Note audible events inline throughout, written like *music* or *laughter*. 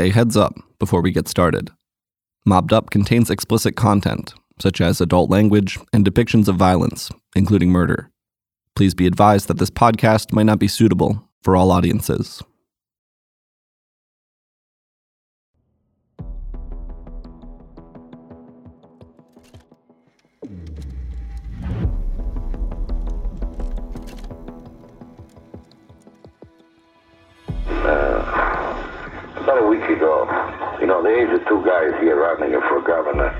A heads up before we get started. Mobbed Up contains explicit content, such as adult language and depictions of violence, including murder. Please be advised that this podcast might not be suitable for all audiences. About a week ago, you know, there is the two guys here running for governor.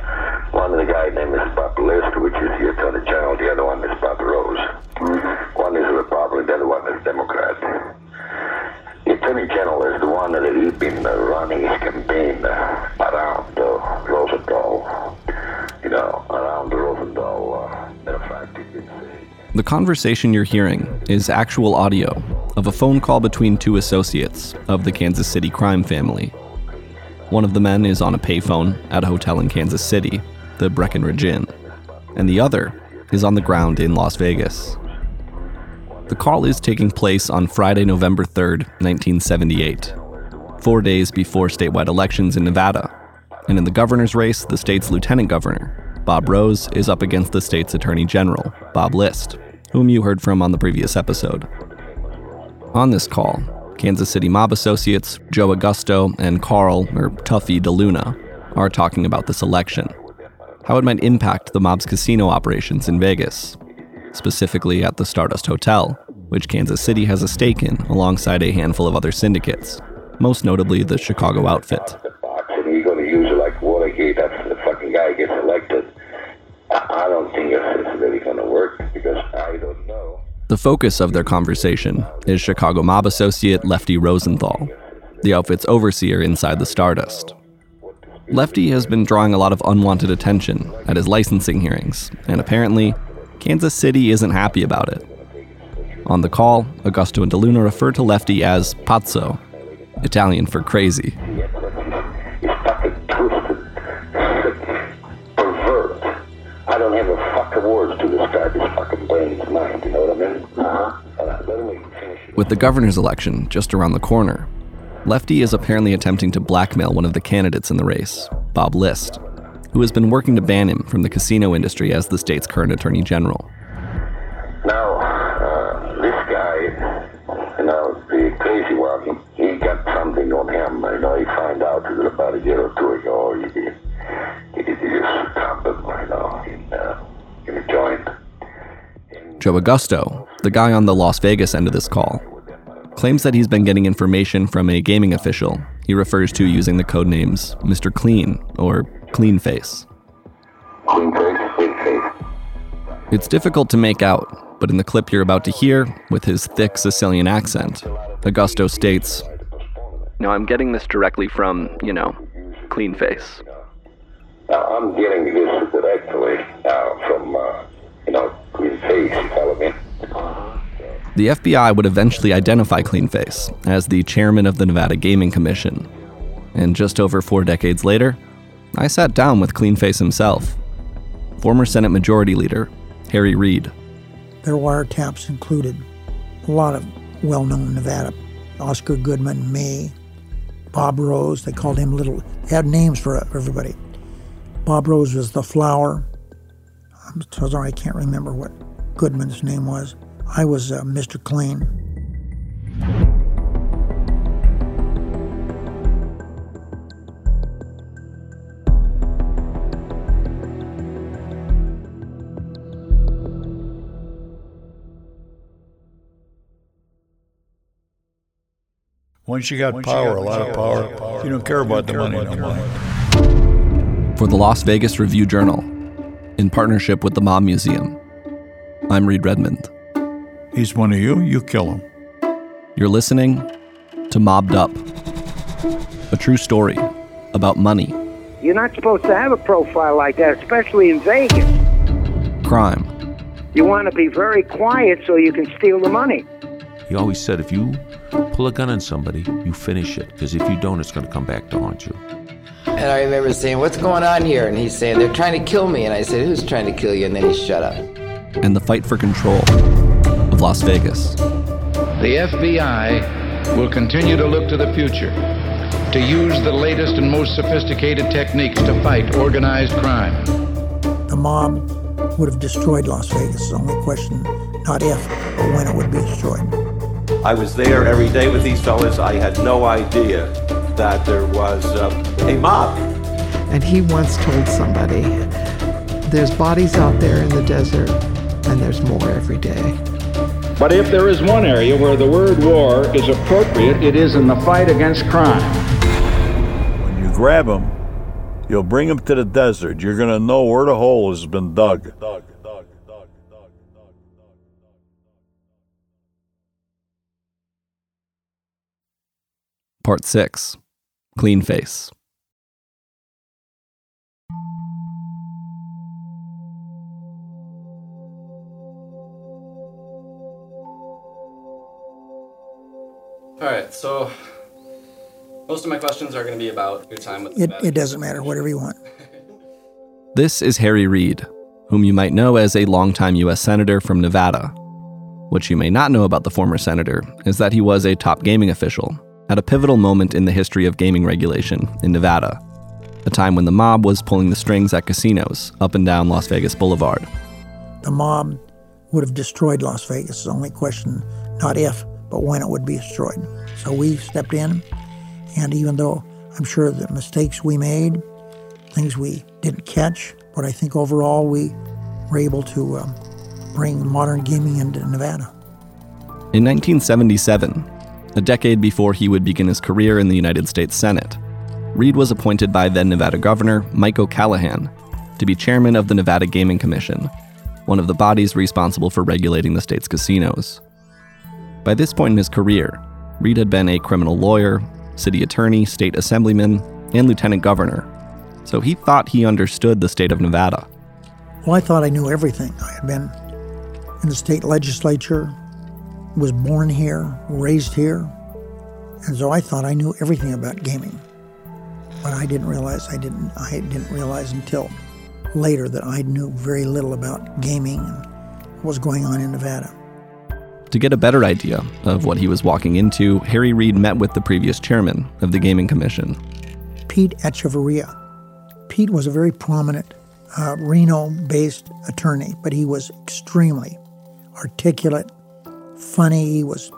One is a guy named is Bob List, which is the Attorney General. The other one is Bob Rose. One is a Republican, the other one is Democrat. The Attorney General is the one that he's been uh, running his campaign uh, around uh, Rosenthal. You know, around the Rosenthal. Uh, The conversation you're hearing is actual audio of a phone call between two associates of the Kansas City crime family. One of the men is on a payphone at a hotel in Kansas City, the Breckenridge Inn, and the other is on the ground in Las Vegas. The call is taking place on Friday, November 3rd, 1978, four days before statewide elections in Nevada. And in the governor's race, the state's lieutenant governor, Bob Rose, is up against the state's attorney general, Bob List, whom you heard from on the previous episode. On this call, Kansas City mob associates Joe Agosto and Carl, or Tuffy DeLuna, are talking about this election, how it might impact the mob's casino operations in Vegas, specifically at the Stardust Hotel, which Kansas City has a stake in alongside a handful of other syndicates, most notably the Chicago outfit. the box and you're going to use it like Watergate after the fucking guy gets elected. I, don't think it's really going to work because I don't know. The focus of their conversation is Chicago mob associate Lefty Rosenthal, the outfit's overseer inside the Stardust. Lefty has been drawing a lot of unwanted attention at his licensing hearings, and apparently, Kansas City isn't happy about it. On the call, Agosto and DeLuna refer to Lefty as pazzo, Italian for crazy. With the governor's election just around the corner, Lefty is apparently attempting to blackmail one of the candidates in the race, Bob List, who has been working to ban him from the casino industry as the state's current attorney general. Now, uh, this guy, you know, the crazy one, he got something on him. You know, he found out about a year or two ago. He he did this condom, you know, in, uh, in a joint. Joe Agosto, the guy on the Las Vegas end of this call, claims that he's been getting information from a gaming official he refers to using the code names Mr. Clean or Clean Face. Clean face, clean face. It's difficult to make out, but in the clip you're about to hear, with his thick Sicilian accent, Agosto states, No, I'm getting this directly from, you know, Clean Face. Now, I'm getting this directly uh, from, uh, you know, clean face, you follow me? The FBI would eventually identify Cleanface as the chairman of the Nevada Gaming Commission. And just over four decades later, I sat down with Cleanface himself. Former Senate Majority Leader Harry Reid. Their wiretaps included a lot of well known Nevada Oscar Goodman, May, Bob Rose. They called him Little, they had names for everybody. Bob Rose was the flower. I'm sorry, I can't remember what Goodman's name was. I was uh, Mr. Clean. Once you got power, a lot of power, you don't care about the money no more. For the Las Vegas Review Journal, in partnership with the Mob Museum, I'm Reed Redmond. He's one of you, you kill him. You're listening to Mobbed Up, a true story about money, You're not supposed to have a profile like that, especially in Vegas. crime, You want to be very quiet so you can steal the money. He always said if you pull a gun on somebody, you finish it. Because if you don't, it's going to come back to haunt you. And I remember saying, What's going on here? And he's saying, They're trying to kill me. And I said, Who's trying to kill you? And then he shut up. And the fight for control of Las Vegas. The FBI will continue to look to the future to use the latest and most sophisticated techniques to fight organized crime. The mob would have destroyed Las Vegas. It's the only question, not if, but when it would be destroyed. I was there every day with these fellas. I had no idea that there was uh, a mob. And he once told somebody, there's bodies out there in the desert, and there's more every day. But if there is one area where the word war is appropriate, it is in the fight against crime. When you grab them, you'll bring them to the desert. You're going to know where the hole has been dug. Part 6 Clean Face. All right, so most of my questions are going to be about your time with It, it doesn't matter, whatever you want. *laughs* This is Harry Reid, whom you might know as a longtime U.S. Senator from Nevada. What you may not know about the former senator is that he was a top gaming official at a pivotal moment in the history of gaming regulation in Nevada, a time when the mob was pulling the strings at casinos up and down Las Vegas Boulevard. The mob would have destroyed Las Vegas. It's the only question, not if, but when it would be destroyed. So we stepped in, and even though I'm sure the mistakes we made, things we didn't catch, but I think overall we were able to um, bring modern gaming into Nevada. In 1977, a decade before he would begin his career in the United States Senate, Reid was appointed by then Nevada Governor Mike O'Callaghan to be chairman of the Nevada Gaming Commission, one of the bodies responsible for regulating the state's casinos. By this point in his career, Reid had been a criminal lawyer, city attorney, state assemblyman, and lieutenant governor, so he thought he understood the state of Nevada. Well, I thought I knew everything. I had been in the state legislature, was born here, raised here, and so I thought I knew everything about gaming. But I didn't realize I didn't I didn't realize until later that I knew very little about gaming and what was going on in Nevada. To get a better idea of what he was walking into, Harry Reid met with the previous chairman of the Gaming Commission. Pete Echeverria. Pete was a very prominent uh, Reno based attorney, but he was extremely articulate, funny. He was,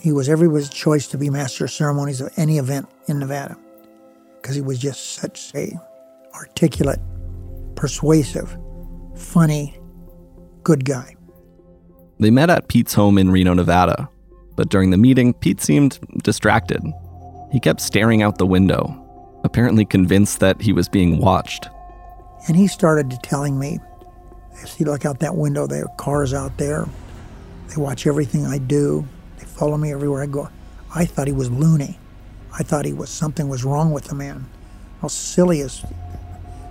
he was everybody's choice to be master of ceremonies of any event in Nevada because he was just such a articulate, persuasive, funny, good guy. They met at Pete's home in Reno, Nevada, but during the meeting, Pete seemed distracted. He kept staring out the window, apparently convinced that he was being watched. And he started telling me, if you look out that window, there are cars out there. They watch everything I do. They follow me everywhere I go. I thought he was loony. I thought he was something was wrong with the man. How silly is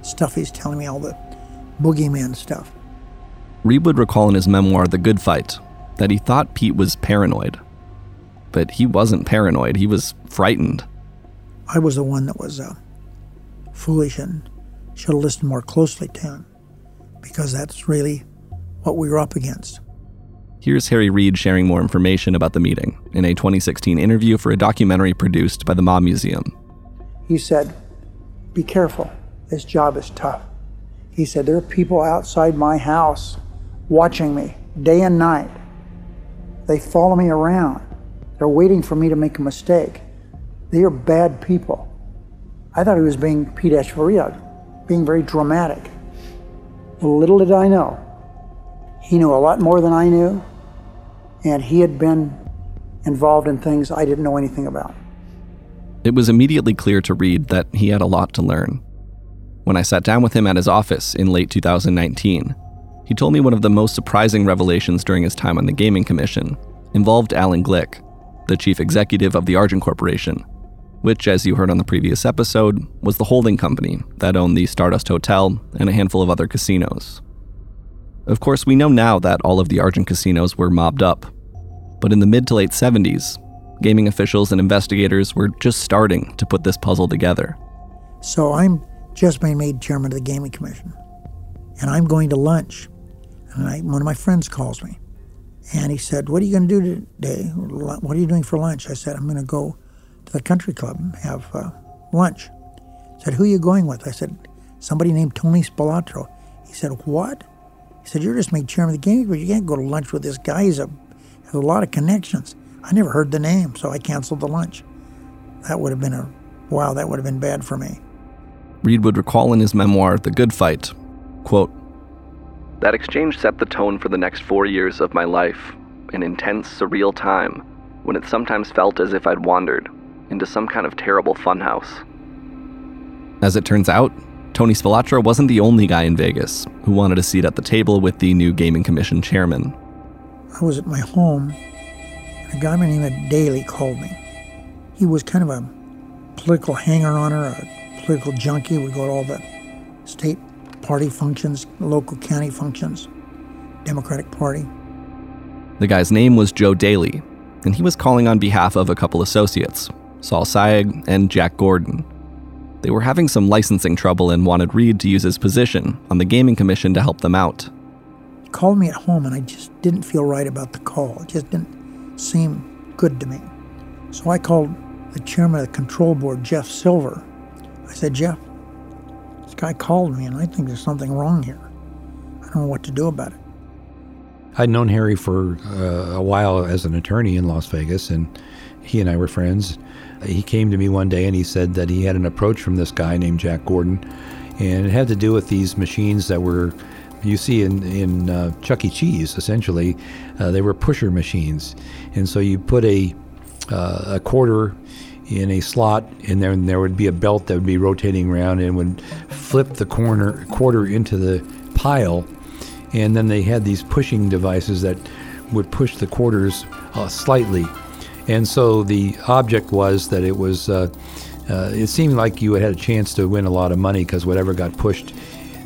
stuff he's telling me, all the boogeyman stuff. Reid would recall in his memoir, The Good Fight, that he thought Pete was paranoid. But he wasn't paranoid, he was frightened. I was the one that was uh, foolish and should have listened more closely to him because that's really what we were up against. Here's Harry Reid sharing more information about the meeting in a 2016 interview for a documentary produced by the Mob Museum. He said, Be careful. This job is tough. He said, There are people outside my house watching me day and night. They follow me around. They're waiting for me to make a mistake. They are bad people. I thought he was being Pete being very dramatic. Little did I know, he knew a lot more than I knew, and he had been involved in things I didn't know anything about. It was immediately clear to Reid that he had a lot to learn. When I sat down with him at his office in late 2019, he told me one of the most surprising revelations during his time on the Gaming Commission involved Alan Glick, the chief executive of the Argent Corporation, which, as you heard on the previous episode, was the holding company that owned the Stardust Hotel and a handful of other casinos. Of course, we know now that all of the Argent casinos were mobbed up, but in the mid to late 70s, gaming officials and investigators were just starting to put this puzzle together. So I'm just being made chairman of the Gaming Commission, and I'm going to lunch. And I, one of my friends calls me, and he said, "What are you going to do today? What are you doing for lunch?" I said, "I'm going to go to the country club and have uh, lunch. said, Who are you going with? I said, Somebody named Tony Spilotro. He said, What? He said, You're just made chairman of the game, but you can't go to lunch with this guy. He's a, has a lot of connections. I never heard the name, so I canceled the lunch. That would have been a, wow, that would have been bad for me. Reid would recall in his memoir, The Good Fight, quote, That exchange set the tone for the next four years of my life, an intense, surreal time when it sometimes felt as if I'd wandered into some kind of terrible funhouse. As it turns out, Tony Spilotro wasn't the only guy in Vegas who wanted a seat at the table with the new Gaming Commission chairman. I was at my home, and a guy by the name of Daly called me. He was kind of a political hanger-oner, a political junkie, would go to all the state party functions, local county functions, Democratic Party. The guy's name was Joe Daly, and he was calling on behalf of a couple associates, Saul Sayegh and Jack Gordon. They were having some licensing trouble and wanted Reid to use his position on the Gaming Commission to help them out. He called me at home, and I just didn't feel right about the call. It just didn't seem good to me. So I called the chairman of the control board, Jeff Silver. I said, Jeff, this guy called me, and I think there's something wrong here. I don't know what to do about it. I'd known Harry for uh, a while as an attorney in Las Vegas, and he and I were friends. He came to me one day and he said that he had an approach from this guy named Jack Gordon, and it had to do with these machines that were you see in in uh, Chuck E. Cheese. Essentially, uh, they were pusher machines, and so you put a uh, a quarter in a slot, and then there would be a belt that would be rotating around and would flip the corner quarter into the pile, and then they had these pushing devices that would push the quarters uh, slightly and so the object was that it was, uh, uh, it seemed like you had a chance to win a lot of money because whatever got pushed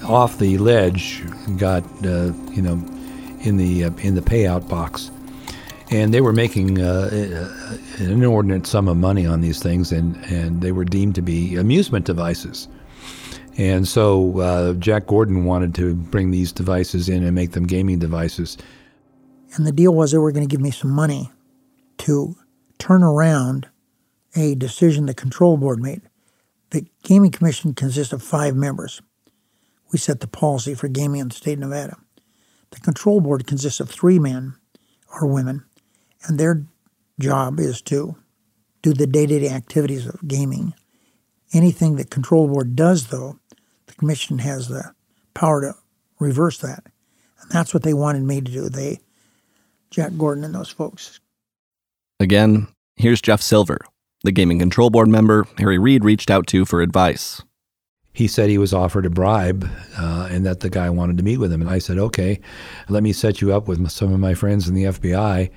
off the ledge got, uh, you know, in the uh, in the payout box. And they were making uh, an inordinate sum of money on these things, and, and they were deemed to be amusement devices. And so uh, Jack Gordon wanted to bring these devices in and make them gaming devices. And the deal was they were going to give me some money to turn around a decision the control board made. The Gaming Commission consists of five members. We set the policy for gaming in the state of Nevada. The control board consists of three men or women, and their job is to do the day to day activities of gaming. Anything that control board does, though, the commission has the power to reverse that. And that's what they wanted me to do. They, Jack Gordon and those folks, Again, here's Jeff Silver, the Gaming Control Board member Harry Reid reached out to for advice. He said he was offered a bribe uh, and that the guy wanted to meet with him. And I said, okay, let me set you up with some of my friends in the FBI.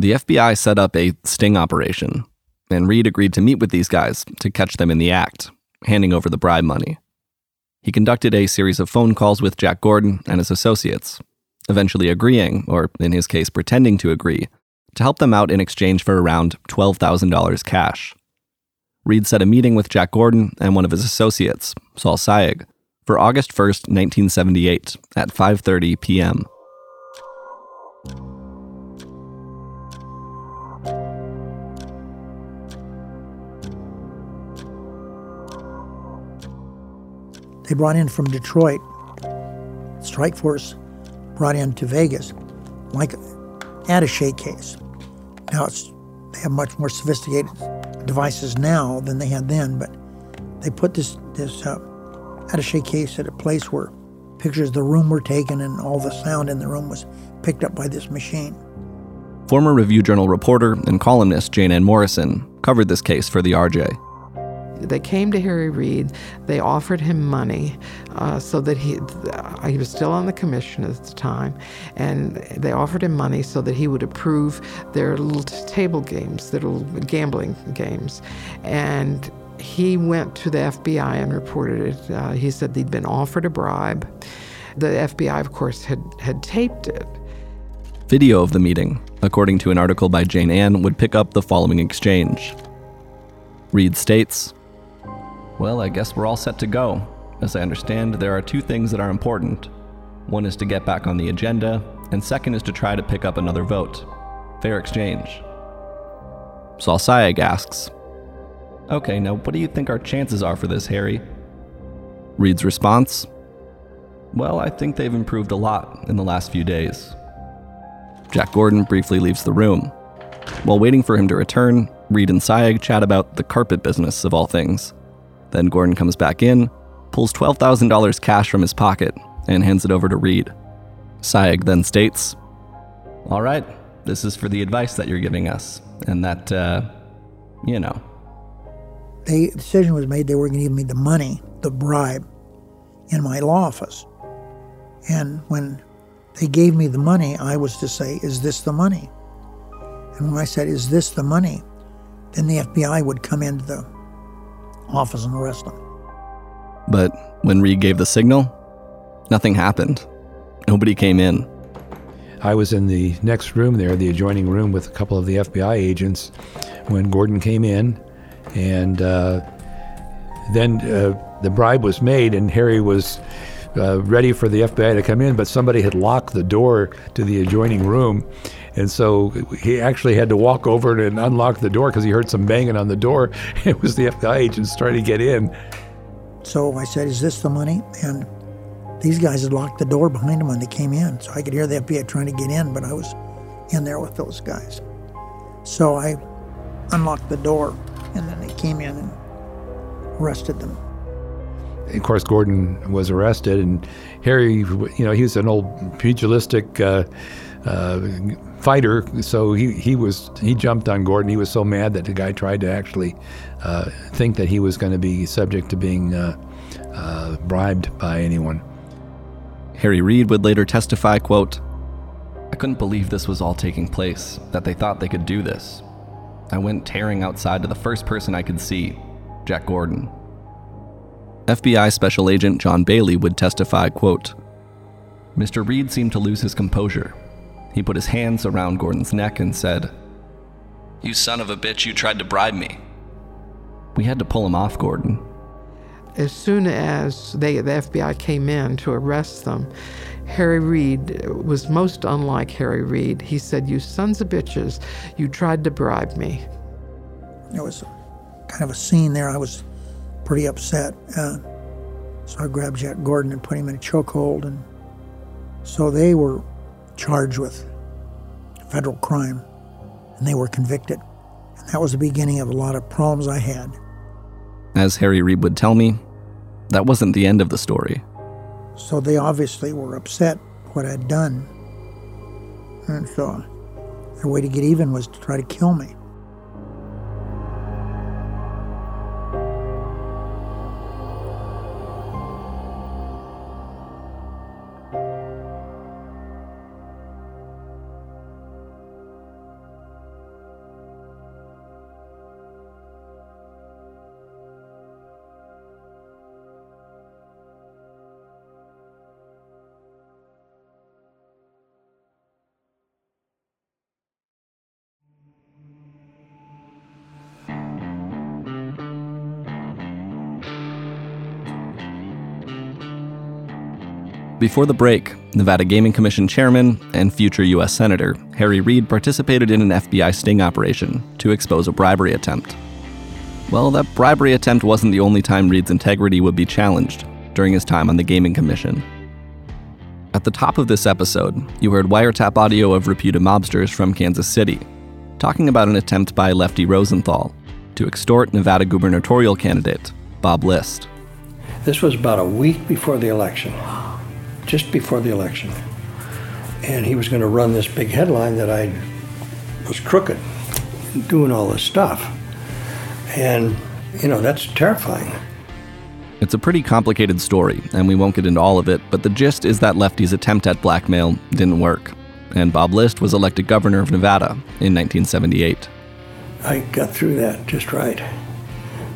The FBI set up a sting operation, and Reid agreed to meet with these guys to catch them in the act, handing over the bribe money. He conducted a series of phone calls with Jack Gordon and his associates, eventually agreeing, or in his case, pretending to agree, to help them out in exchange for around $12,000 cash. Reid set a meeting with Jack Gordon and one of his associates, Saul Sayegh, for August 1st, 1978 at 5:30 p.m. They brought in from Detroit, Strike Force brought in to Vegas, like attache case. Now it's they have much more sophisticated devices now than they had then, but they put this this uh, attache case at a place where pictures of the room were taken and all the sound in the room was picked up by this machine. Former Review Journal reporter and columnist Jane Ann Morrison covered this case for the RJ. They came to Harry Reid. They offered him money uh, so that he uh, he was still on the commission at the time, and they offered him money so that he would approve their little table games, their little gambling games, and he went to the FBI and reported it. Uh, he said he'd been offered a bribe. The FBI, of course, had had taped it. Video of the meeting, according to an article by Jane Ann, would pick up the following exchange. Reid states, well, I guess we're all set to go. As I understand, there are two things that are important. One is to get back on the agenda, and second is to try to pick up another vote. Fair exchange. Saul Sayegh asks, Okay, now what do you think our chances are for this, Harry? Reid's response? Well, I think they've improved a lot in the last few days. Jack Gordon briefly leaves the room. While waiting for him to return, Reid and Sayegh chat about the carpet business of all things. Then Gordon comes back in, pulls $12,000 cash from his pocket, and hands it over to Reid. Sayegh then states, All right, this is for the advice that you're giving us, and that, uh, you know. The decision was made they were going to give me the money, the bribe, in my law office. And when they gave me the money, I was to say, Is this the money? And when I said, Is this the money? then the FBI would come into the office and arrest them. But when Reid gave the signal, nothing happened. Nobody came in. I was in the next room there, the adjoining room, with a couple of the FBI agents when Gordon came in. And uh, then uh, the bribe was made, and Harry was uh, ready for the FBI to come in, but somebody had locked the door to the adjoining room. And so he actually had to walk over and unlock the door because he heard some banging on the door. *laughs* It was the FBI agents trying to get in. So I said, Is this the money? And these guys had locked the door behind them when they came in. So I could hear the FBI trying to get in, but I was in there with those guys. So I unlocked the door, and then they came in and arrested them of course, Gordon was arrested, and Harry, you know, he was an old pugilistic uh, uh, fighter, so he, he was he jumped on Gordon. He was so mad that the guy tried to actually uh, think that he was going to be subject to being uh, uh, bribed by anyone. Harry Reid would later testify, quote, I couldn't believe this was all taking place, that they thought they could do this. I went tearing outside to the first person I could see, Jack Gordon. FBI Special Agent John Bailey would testify, quote, Mr. Reid seemed to lose his composure. He put his hands around Gordon's neck and said, You son of a bitch, you tried to bribe me. We had to pull him off, Gordon. As soon as they, the FBI came in to arrest them, Harry Reid was most unlike Harry Reid. He said, You sons of bitches, you tried to bribe me. There was kind of a scene there. I was pretty upset. Uh, so I grabbed Jack Gordon and put him in a chokehold. And so they were charged with federal crime and they were convicted. And that was the beginning of a lot of problems I had. As Harry Reid would tell me, that wasn't the end of the story. So they obviously were upset what I'd done. And so their way to get even was to try to kill me. Before the break, Nevada Gaming Commission chairman and future U.S. Senator Harry Reid participated in an FBI sting operation to expose a bribery attempt. Well, that bribery attempt wasn't the only time Reid's integrity would be challenged during his time on the Gaming Commission. At the top of this episode, you heard wiretap audio of reputed mobsters from Kansas City talking about an attempt by Lefty Rosenthal to extort Nevada gubernatorial candidate Bob List. This was about a week before the election just before the election. And he was going to run this big headline that I was crooked, doing all this stuff. And, you know, that's terrifying. It's a pretty complicated story, and we won't get into all of it, but the gist is that Lefty's attempt at blackmail didn't work, and Bob List was elected governor of Nevada in 1978. I got through that just right.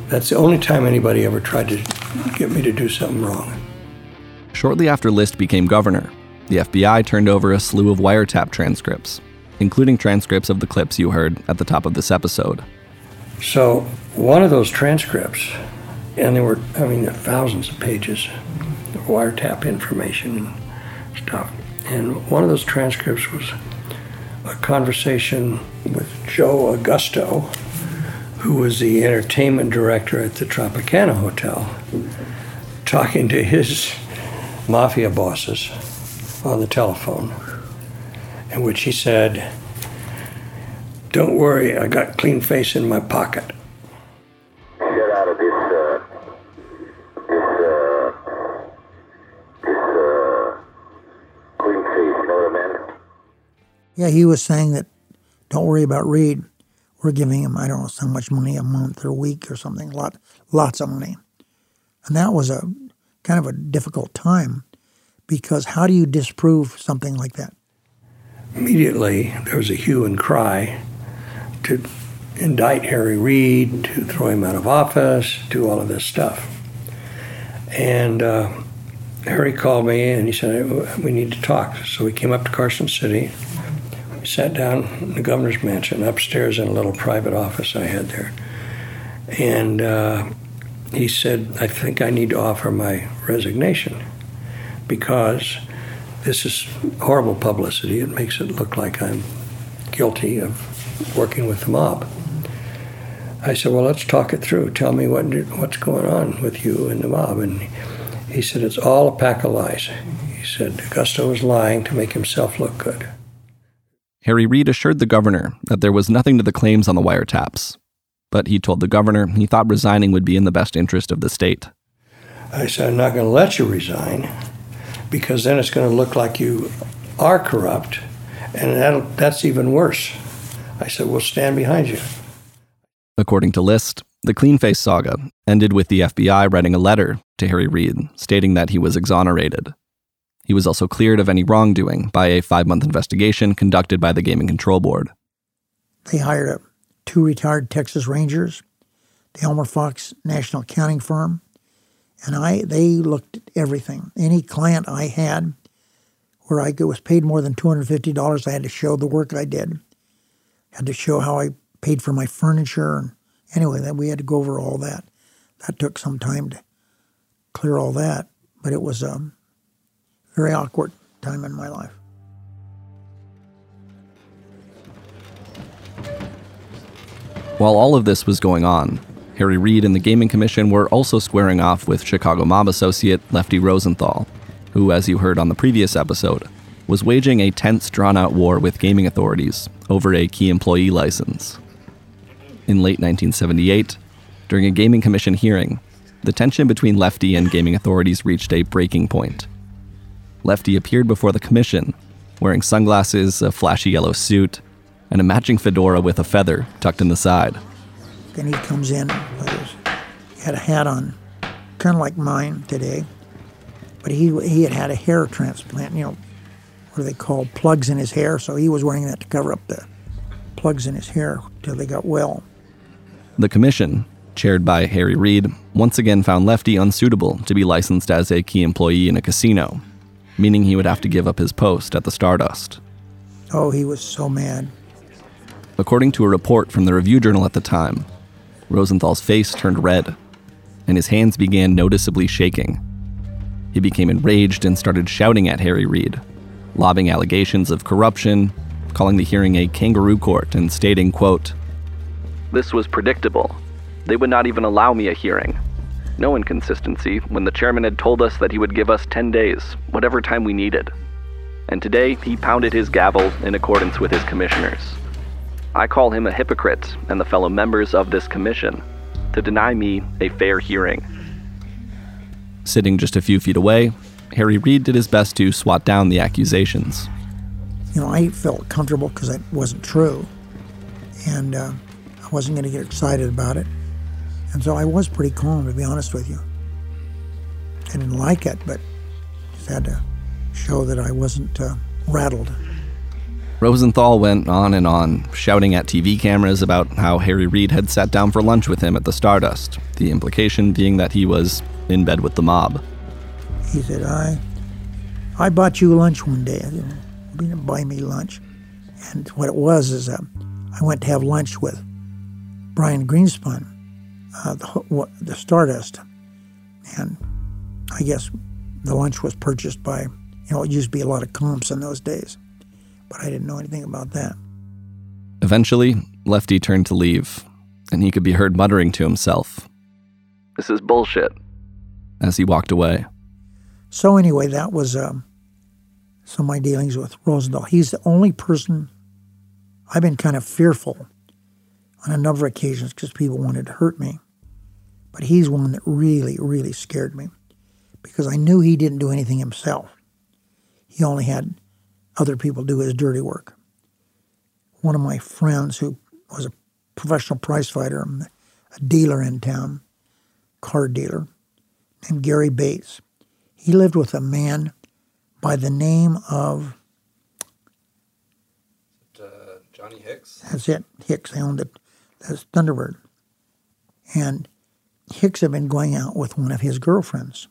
That's the only time anybody ever tried to get me to do something wrong. Shortly after List became governor, the FBI turned over a slew of wiretap transcripts, including transcripts of the clips you heard at the top of this episode. So, one of those transcripts, and there were, I mean, thousands of pages of wiretap information and stuff. And one of those transcripts was a conversation with Joe Agosto, who was the entertainment director at the Tropicana Hotel, talking to his mafia bosses on the telephone, in which he said, Don't worry, I got clean face in my pocket. Get out of this, uh, this, uh, this, uh, clean face, you know what Yeah, he was saying that don't worry about Reid. We're giving him, I don't know, so much money a month or a week or something, lot, lots of money. And that was a kind of a difficult time because how do you disprove something like that? Immediately, there was a hue and cry to indict Harry Reid, to throw him out of office, do all of this stuff. And uh, Harry called me and he said, We need to talk. So we came up to Carson City. We sat down in the governor's mansion upstairs in a little private office I had there. And uh, he said, I think I need to offer my resignation because this is horrible publicity. It makes it look like I'm guilty of working with the mob. I said, Well, let's talk it through. Tell me what, what's going on with you and the mob. And he said, It's all a pack of lies. He said, Agosto was lying to make himself look good. Harry Reid assured the governor that there was nothing to the claims on the wiretaps, but he told the governor he thought resigning would be in the best interest of the state. I said, I'm not going to let you resign because then it's going to look like you are corrupt, and that's even worse. I said, We'll stand behind you. According to List, the Clean Face saga ended with the FBI writing a letter to Harry Reid stating that he was exonerated. He was also cleared of any wrongdoing by a five month investigation conducted by the Gaming Control Board. They hired a, two retired Texas Rangers, the Elmer Fox National Accounting Firm, and I they looked at everything. Any client I had where I was paid more than $250, I had to show the work I did. had to show how I paid for my furniture. And anyway, that we had to go over all that. That took some time to clear all that, but it was a very awkward time in my life. While all of this was going on, Harry Reid and the Gaming Commission were also squaring off with Chicago mob associate Lefty Rosenthal, who, as you heard on the previous episode, was waging a tense, drawn out war with gaming authorities over a key employee license. In late 1978, during a Gaming Commission hearing, the tension between Lefty and gaming authorities reached a breaking point. Lefty appeared before the commission, wearing sunglasses, a flashy yellow suit, and a matching fedora with a feather tucked in the side. Then he comes in, he had a hat on, kind of like mine today, but he he had had a hair transplant. You know, what are they called? Plugs in his hair. So he was wearing that to cover up the plugs in his hair till they got well. The commission, chaired by Harry Reid, once again found Lefty unsuitable to be licensed as a key employee in a casino, meaning he would have to give up his post at the Stardust. Oh, he was so mad. According to a report from the Review Journal at the time, Rosenthal's face turned red, and his hands began noticeably shaking. He became enraged and started shouting at Harry Reid, lobbing allegations of corruption, calling the hearing a kangaroo court, and stating, quote, This was predictable. They would not even allow me a hearing. No inconsistency when the chairman had told us that he would give us 10 days, whatever time we needed. And today he pounded his gavel in accordance with his commissioners. I call him a hypocrite and the fellow members of this commission to deny me a fair hearing. Sitting just a few feet away, Harry Reid did his best to swat down the accusations. You know, I felt comfortable because it wasn't true, and uh, I wasn't going to get excited about it. And so I was pretty calm, to be honest with you. I didn't like it, but just had to show that I wasn't uh, rattled. Rosenthal went on and on, shouting at TV cameras about how Harry Reid had sat down for lunch with him at the Stardust, the implication being that he was in bed with the mob. He said, I, I bought you lunch one day. You didn't buy me lunch. And what it was is uh, I went to have lunch with Brian Greenspun, uh, the, the Stardust. And I guess the lunch was purchased by, you know, it used to be a lot of comps in those days but I didn't know anything about that. Eventually, Lefty turned to leave, and he could be heard muttering to himself, This is bullshit, as he walked away. So, anyway, that was um, some of my dealings with Rosenthal. He's the only person I've been kind of fearful on a number of occasions because people wanted to hurt me. But he's one that really, really scared me because I knew he didn't do anything himself. He only had other people do his dirty work. One of my friends, who was a professional prize fighter, a dealer in town, car dealer, named Gary Bates, he lived with a man by the name of Uh, Johnny Hicks. That's it. Hicks. They owned it. That's Thunderbird. And Hicks had been going out with one of his girlfriends.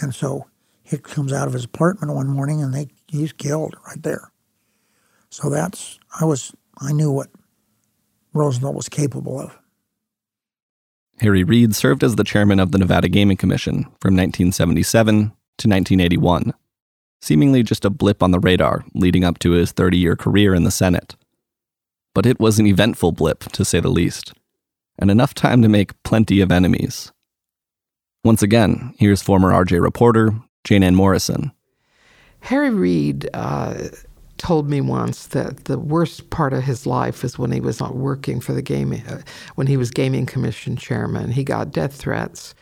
And so Hicks comes out of his apartment one morning and they he's killed right there. So that's I was I knew what Rosenthal was capable of. Harry Reid served as the chairman of the Nevada Gaming Commission from 1977 to 1981, seemingly just a blip on the radar leading up to his 30 year career in the Senate. But it was an eventful blip, to say the least, and enough time to make plenty of enemies. Once again, here's former RJ reporter Jane Ann Morrison. Harry Reid uh, told me once that the worst part of his life is when he was not working for the gaming, uh, when he was gaming commission chairman. He got death threats.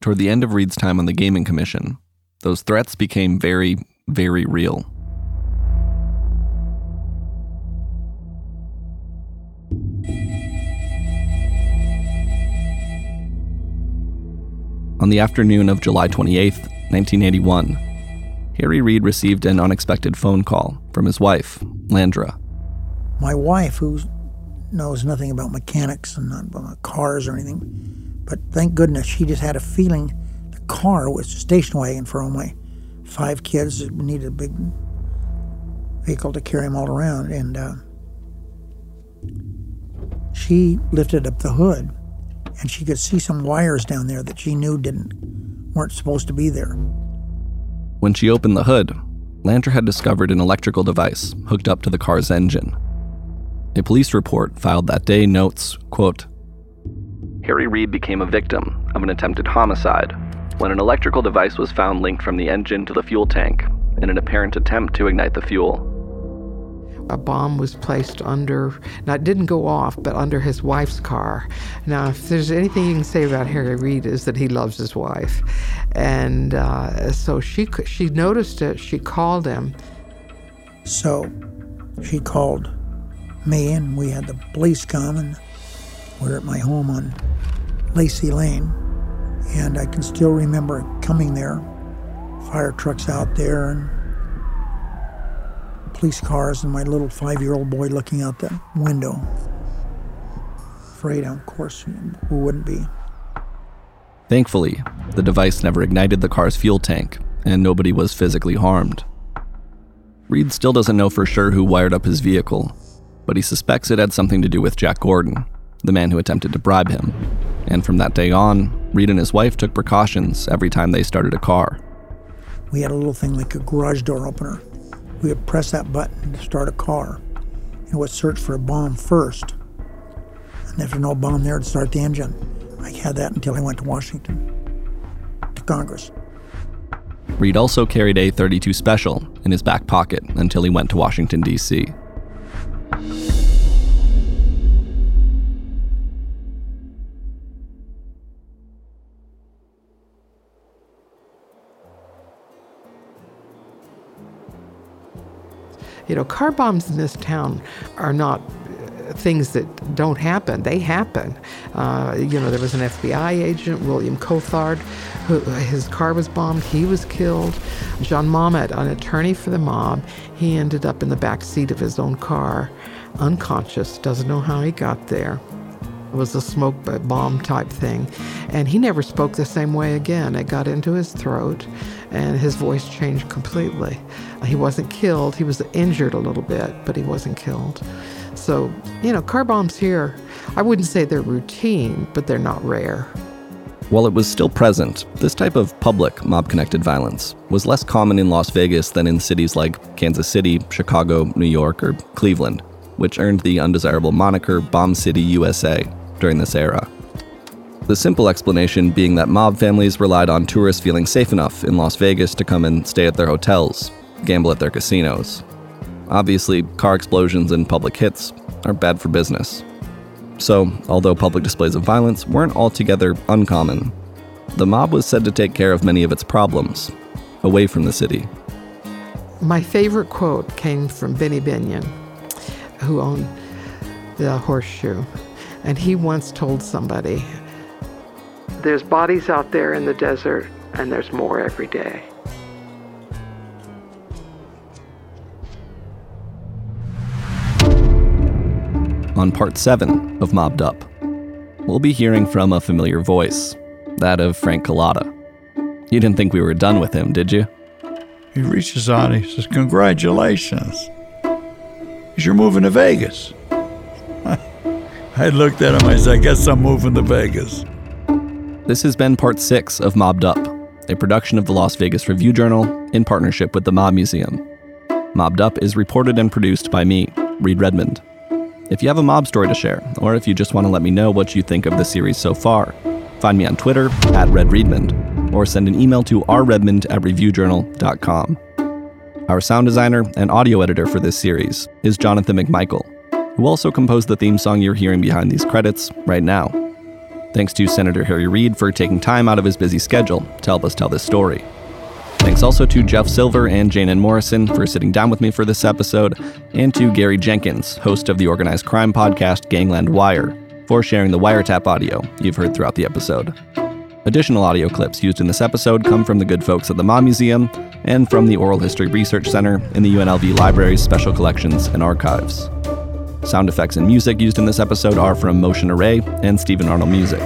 Toward the end of Reid's time on the Gaming Commission, those threats became very, very real. On the afternoon of July 28, 1981, Harry Reid received an unexpected phone call from his wife, Landra. My wife, who knows nothing about mechanics and not about cars or anything, but thank goodness she just had a feeling the car was a station wagon for all my five kids that needed a big vehicle to carry them all around. And uh, she lifted up the hood and she could see some wires down there that she knew didn't weren't supposed to be there. When she opened the hood, Landra had discovered an electrical device hooked up to the car's engine. A police report filed that day notes, quote, Harry Reid became a victim of an attempted homicide when an electrical device was found linked from the engine to the fuel tank in an apparent attempt to ignite the fuel. A bomb was placed under, now it didn't go off, but under his wife's car. Now, if there's anything you can say about Harry Reid is that he loves his wife. And uh, so she, she noticed it, she called him. So she called me, and we had the police come, and we we're at my home on Lacey Lane. And I can still remember coming there, fire trucks out there, and police cars, and my little five year old boy looking out the window. Afraid, of course, who wouldn't be? Thankfully, the device never ignited the car's fuel tank, and nobody was physically harmed. Reid still doesn't know for sure who wired up his vehicle, but he suspects it had something to do with Jack Gordon, the man who attempted to bribe him. And from that day on, Reid and his wife took precautions every time they started a car. We had a little thing like a garage door opener. We would press that button to start a car, and would search for a bomb first. And if there's no bomb there, to start the engine. I had that until I went to Washington, to Congress. Reid also carried a 32 Special in his back pocket until he went to Washington, D.C. You know, car bombs in this town are not things that don't happen. They happen. Uh, you know, there was an FBI agent, William Coulthard, who his car was bombed. He was killed. John Momot, an attorney for the mob, he ended up in the back seat of his own car, unconscious. Doesn't know how he got there. It was a smoke bomb type thing, and he never spoke the same way again. It got into his throat, and his voice changed completely. Uh, he wasn't killed. He was injured a little bit, but he wasn't killed. So, you know, car bombs here, I wouldn't say they're routine, but they're not rare. While it was still present, this type of public mob connected violence was less common in Las Vegas than in cities like Kansas City, Chicago, New York, or Cleveland, which earned the undesirable moniker Bomb City, USA during this era. The simple explanation being that mob families relied on tourists feeling safe enough in Las Vegas to come and stay at their hotels, gamble at their casinos. Obviously, car explosions and public hits are bad for business. So, although public displays of violence weren't altogether uncommon, the mob was said to take care of many of its problems away from the city. My favorite quote came from Benny Binion, who owned the horseshoe. And he once told somebody, There's bodies out there in the desert, and there's more every day. On part 7 of Mobbed Up, we'll be hearing from a familiar voice, that of Frank Cullotta. You didn't think we were done with him, did you? He reaches out, he says, Congratulations. You're moving to Vegas. *laughs* I looked at him, I said, I guess I'm moving to Vegas. This has been part 6 of Mobbed Up, a production of the Las Vegas Review Journal in partnership with the Mob Museum. Mobbed Up is reported and produced by me, Reed Redmond. If you have a mob story to share, or if you just want to let me know what you think of the series so far, find me on Twitter at RedRedmond, or send an email to rredmond at reviewjournal.com. Our sound designer and audio editor for this series is Jonathan McMichael, who also composed the theme song you're hearing behind these credits right now. Thanks to Senator Harry Reid for taking time out of his busy schedule to help us tell this story. Thanks also to Jeff Silver and Janan Morrison for sitting down with me for this episode, and to Gary Jenkins, host of the organized crime podcast Gangland Wire, for sharing the wiretap audio you've heard throughout the episode. Additional audio clips used in this episode come from the good folks at the Mob Museum and from the Oral History Research Center in the UNLV Library's Special Collections and Archives. Sound effects and music used in this episode are from Motion Array and Stephen Arnold Music.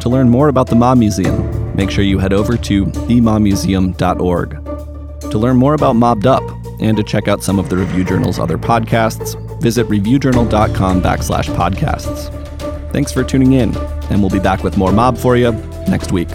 To learn more about the Mob Museum, make sure you head over to themobmuseum.org. To learn more about Mobbed Up and to check out some of the Review Journal's other podcasts, visit reviewjournal.com backslash podcasts. Thanks for tuning in, and we'll be back with more Mob for you next week.